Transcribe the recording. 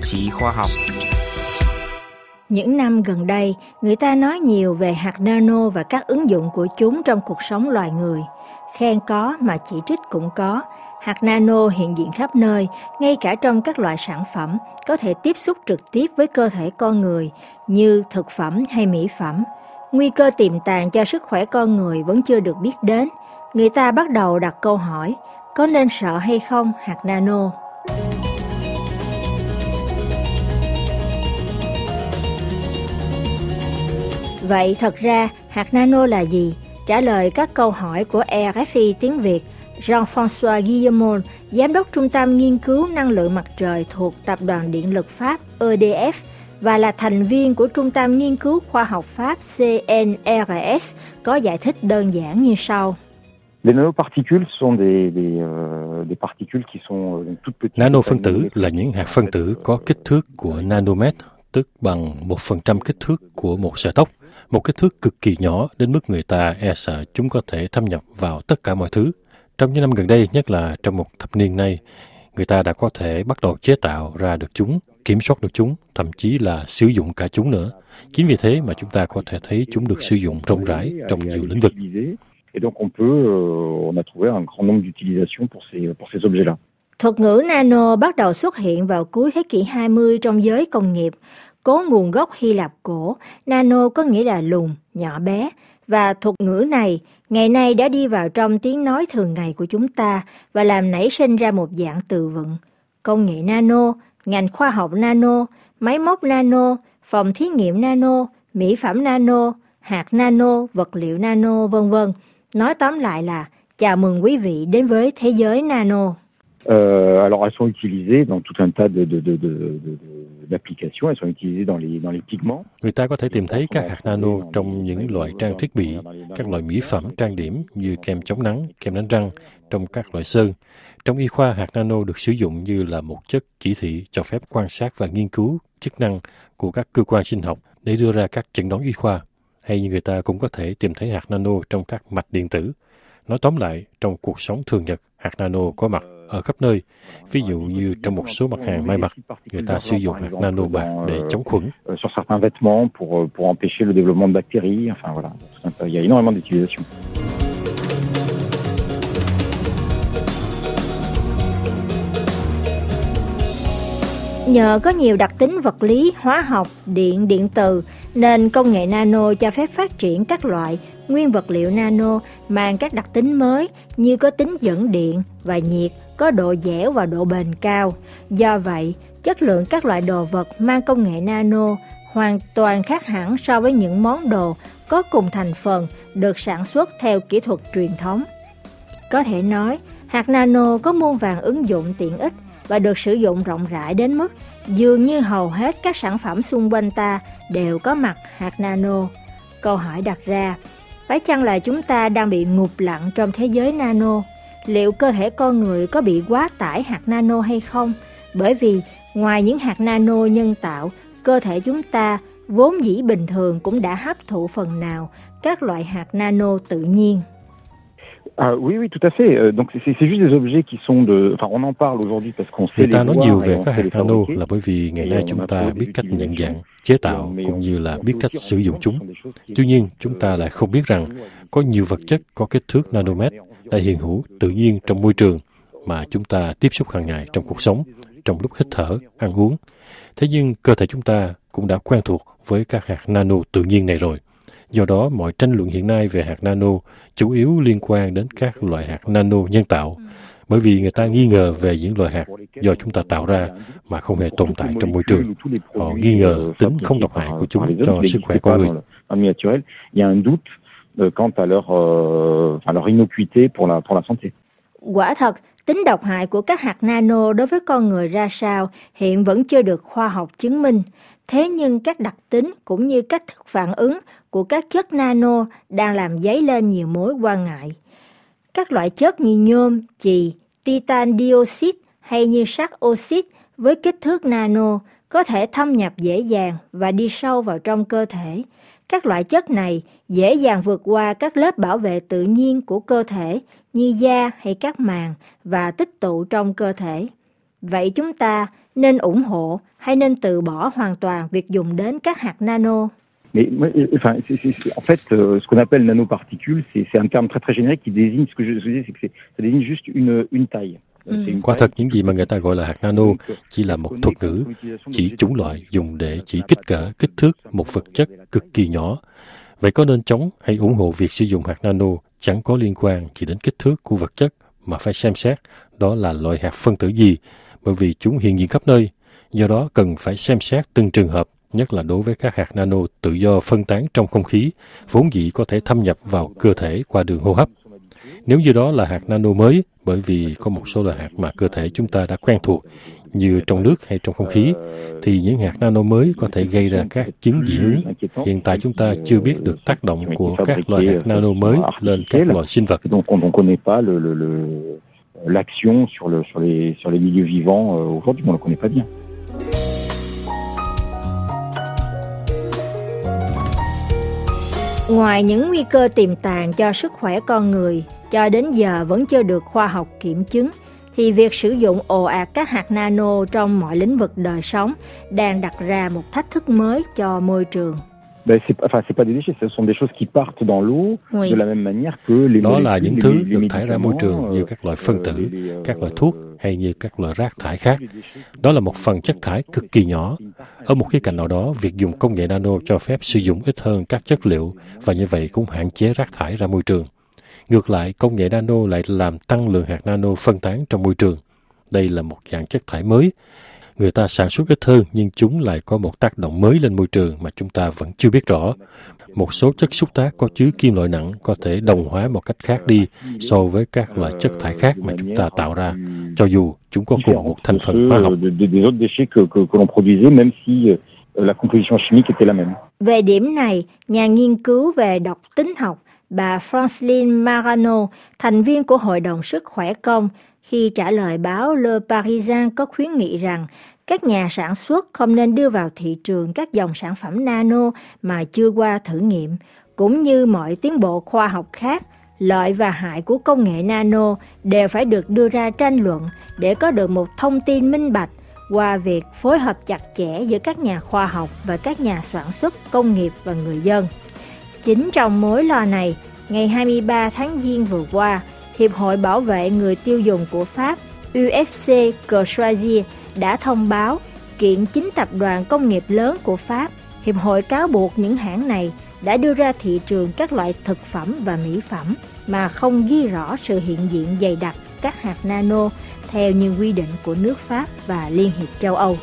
tạp chí khoa học. Những năm gần đây, người ta nói nhiều về hạt nano và các ứng dụng của chúng trong cuộc sống loài người. Khen có mà chỉ trích cũng có. Hạt nano hiện diện khắp nơi, ngay cả trong các loại sản phẩm có thể tiếp xúc trực tiếp với cơ thể con người như thực phẩm hay mỹ phẩm. Nguy cơ tiềm tàng cho sức khỏe con người vẫn chưa được biết đến. Người ta bắt đầu đặt câu hỏi, có nên sợ hay không hạt nano? Vậy thật ra hạt nano là gì? Trả lời các câu hỏi của RFI tiếng Việt, Jean-François Guillemot, Giám đốc Trung tâm Nghiên cứu Năng lượng Mặt trời thuộc Tập đoàn Điện lực Pháp EDF và là thành viên của Trung tâm Nghiên cứu Khoa học Pháp CNRS, có giải thích đơn giản như sau. Les nanoparticules sont des, des, euh, des particules qui sont euh, toutes petites. Nano phân tử là những hạt phân tử có kích thước của nanomet, tức bằng 1% kích thước của một sợi tóc. Một kích thước cực kỳ nhỏ đến mức người ta e sợ chúng có thể thâm nhập vào tất cả mọi thứ. Trong những năm gần đây, nhất là trong một thập niên nay, người ta đã có thể bắt đầu chế tạo ra được chúng, kiểm soát được chúng, thậm chí là sử dụng cả chúng nữa. Chính vì thế mà chúng ta có thể thấy chúng được sử dụng rộng rãi trong nhiều lĩnh vực. Et donc on peut, euh, on a trouvé un grand nombre d'utilisations pour ces, pour ces objets-là. Thuật ngữ nano bắt đầu xuất hiện vào cuối thế kỷ 20 trong giới công nghiệp. Có nguồn gốc Hy Lạp cổ, nano có nghĩa là lùn, nhỏ bé, và thuật ngữ này ngày nay đã đi vào trong tiếng nói thường ngày của chúng ta và làm nảy sinh ra một dạng từ vựng. Công nghệ nano, ngành khoa học nano, máy móc nano, phòng thí nghiệm nano, mỹ phẩm nano, hạt nano, vật liệu nano, vân vân. Nói tóm lại là chào mừng quý vị đến với thế giới nano. Euh, alors elles sont utilisées dans tout un tas de, de, de, de, de, d'applications, elles sont utilisées dans les, dans les pigments. Người ta có thể tìm thấy các hạt nano trong những loại trang thiết bị, các loại mỹ phẩm trang điểm như kem chống nắng, kem đánh răng, trong các loại sơn. Trong y khoa, hạt nano được sử dụng như là một chất chỉ thị cho phép quan sát và nghiên cứu chức năng của các cơ quan sinh học để đưa ra các chẩn đoán y khoa. Hay như người ta cũng có thể tìm thấy hạt nano trong các mạch điện tử. Nói tóm lại, trong cuộc sống thường nhật, hạt nano có mặt ở khắp nơi. Ví dụ như trong một số mặt hàng may mặc, người ta sử dụng hạt nano bạc để chống khuẩn. Énormément d'utilisations. Nhờ có nhiều đặc tính vật lý, hóa học, điện, điện từ, nên công nghệ nano cho phép phát triển các loại nguyên vật liệu nano mang các đặc tính mới như có tính dẫn điện và nhiệt, có độ dẻo và độ bền cao. Do vậy, chất lượng các loại đồ vật mang công nghệ nano hoàn toàn khác hẳn so với những món đồ có cùng thành phần được sản xuất theo kỹ thuật truyền thống. Có thể nói, hạt nano có muôn vàng ứng dụng tiện ích và được sử dụng rộng rãi đến mức dường như hầu hết các sản phẩm xung quanh ta đều có mặt hạt nano. Câu hỏi đặt ra, phải chăng là chúng ta đang bị ngụp lặng trong thế giới nano? Liệu cơ thể con người có bị quá tải hạt nano hay không? Bởi vì ngoài những hạt nano nhân tạo, cơ thể chúng ta vốn dĩ bình thường cũng đã hấp thụ phần nào các loại hạt nano tự nhiên. Ah, oui, oui, tout à fait. Euh, donc c'est c'est juste des objets qui sont de. Enfin, on en parle aujourd'hui parce qu'on sait Người les ta nói nhiều về các hạt nano là bởi vì ngày nay chúng ta biết cách nhận dạng, chế tạo cũng như là biết cách sử dụng chúng. Tuy nhiên, chúng ta lại không biết rằng có nhiều vật chất có kích thước nanomet đã hiện hữu tự nhiên trong môi trường mà chúng ta tiếp xúc hàng ngày trong cuộc sống, trong lúc hít thở, ăn uống. Thế nhưng cơ thể chúng ta cũng đã quen thuộc với các hạt nano tự nhiên này rồi. Do đó, mọi tranh luận hiện nay về hạt nano chủ yếu liên quan đến các loại hạt nano nhân tạo, bởi vì người ta nghi ngờ về những loại hạt do chúng ta tạo ra mà không hề tồn tại trong môi trường. Họ nghi ngờ tính không độc hại của chúng cho sức khỏe con người. Euh, quant à leur, euh, leur innocuité pour la, pour la santé. Quả thật, tính độc hại của các hạt nano đối với con người ra sao hiện vẫn chưa được khoa học chứng minh. Thế nhưng các đặc tính cũng như cách thức phản ứng của các chất nano đang làm dấy lên nhiều mối quan ngại. Các loại chất như nhôm, chì, titan dioxide hay như sắt oxit với kích thước nano có thể thâm nhập dễ dàng và đi sâu vào trong cơ thể. Các loại chất này dễ dàng vượt qua các lớp bảo vệ tự nhiên của cơ thể như da hay các màng và tích tụ trong cơ thể. Vậy chúng ta nên ủng hộ hay nên từ bỏ hoàn toàn việc dùng đến các hạt nano? Mais euh, enfin, c est, c est, en fait, euh, ce qu'on appelle nanoparticules, c'est un terme très très générique qui désigne, ce que je, je disais, c'est que ça désigne juste une, une taille. Quả thật những gì mà người ta gọi là hạt nano chỉ là một thuật ngữ, chỉ chủng loại dùng để chỉ kích cỡ, kích thước một vật chất cực kỳ nhỏ. Vậy có nên chống hay ủng hộ việc sử dụng hạt nano chẳng có liên quan chỉ đến kích thước của vật chất mà phải xem xét đó là loại hạt phân tử gì, bởi vì chúng hiện diện khắp nơi. Do đó cần phải xem xét từng trường hợp, nhất là đối với các hạt nano tự do phân tán trong không khí, vốn dĩ có thể thâm nhập vào cơ thể qua đường hô hấp. Nếu như đó là hạt nano mới, bởi vì có một số loại hạt mà cơ thể chúng ta đã quen thuộc, như trong nước hay trong không khí, thì những hạt nano mới có thể gây ra các chứng dị ứng. Hiện tại chúng ta chưa biết được tác động của các loại hạt nano mới lên các loài sinh vật. l'action sur, le, sur, les, sur les milieux vivants euh, aujourd'hui, on ne le connaît pas bien. Ngoài những nguy cơ tiềm tàng cho sức khỏe con người cho đến giờ vẫn chưa được khoa học kiểm chứng, thì việc sử dụng ồ ạt các hạt nano trong mọi lĩnh vực đời sống đang đặt ra một thách thức mới cho môi trường. Ben, c'est enfin c'est pas des déchets, ce sont des choses qui partent dans l'eau oui. de la même manière que les Đó là những thứ được thải ra môi trường như các loại phân tử, các loại thuốc hay như các loại rác thải khác. Đó là một phần chất thải cực kỳ nhỏ. Ở một khía cạnh nào đó, việc dùng công nghệ nano cho phép sử dụng ít hơn các chất liệu và như vậy cũng hạn chế rác thải ra môi trường. Ngược lại, công nghệ nano lại làm tăng lượng hạt nano phân tán trong môi trường. Đây là một dạng chất thải mới. Người ta sản xuất ít hơn nhưng chúng lại có một tác động mới lên môi trường mà chúng ta vẫn chưa biết rõ. Một số chất xúc tác có chứa kim loại nặng có thể đồng hóa một cách khác đi so với các loại chất thải khác mà chúng ta tạo ra, cho dù chúng có cùng một thành phần hóa học. Về điểm này, nhà nghiên cứu về độc tính học bà Francine Marano, thành viên của Hội đồng Sức khỏe công, khi trả lời báo Le Parisien có khuyến nghị rằng các nhà sản xuất không nên đưa vào thị trường các dòng sản phẩm nano mà chưa qua thử nghiệm, cũng như mọi tiến bộ khoa học khác, lợi và hại của công nghệ nano đều phải được đưa ra tranh luận để có được một thông tin minh bạch qua việc phối hợp chặt chẽ giữa các nhà khoa học và các nhà sản xuất công nghiệp và người dân. Chính trong mối lo này, ngày 23 tháng Giêng vừa qua, Hiệp hội Bảo vệ người tiêu dùng của Pháp UFC Choisir đã thông báo kiện chính tập đoàn công nghiệp lớn của Pháp. Hiệp hội cáo buộc những hãng này đã đưa ra thị trường các loại thực phẩm và mỹ phẩm mà không ghi rõ sự hiện diện dày đặc các hạt nano theo như quy định của nước Pháp và Liên hiệp châu Âu.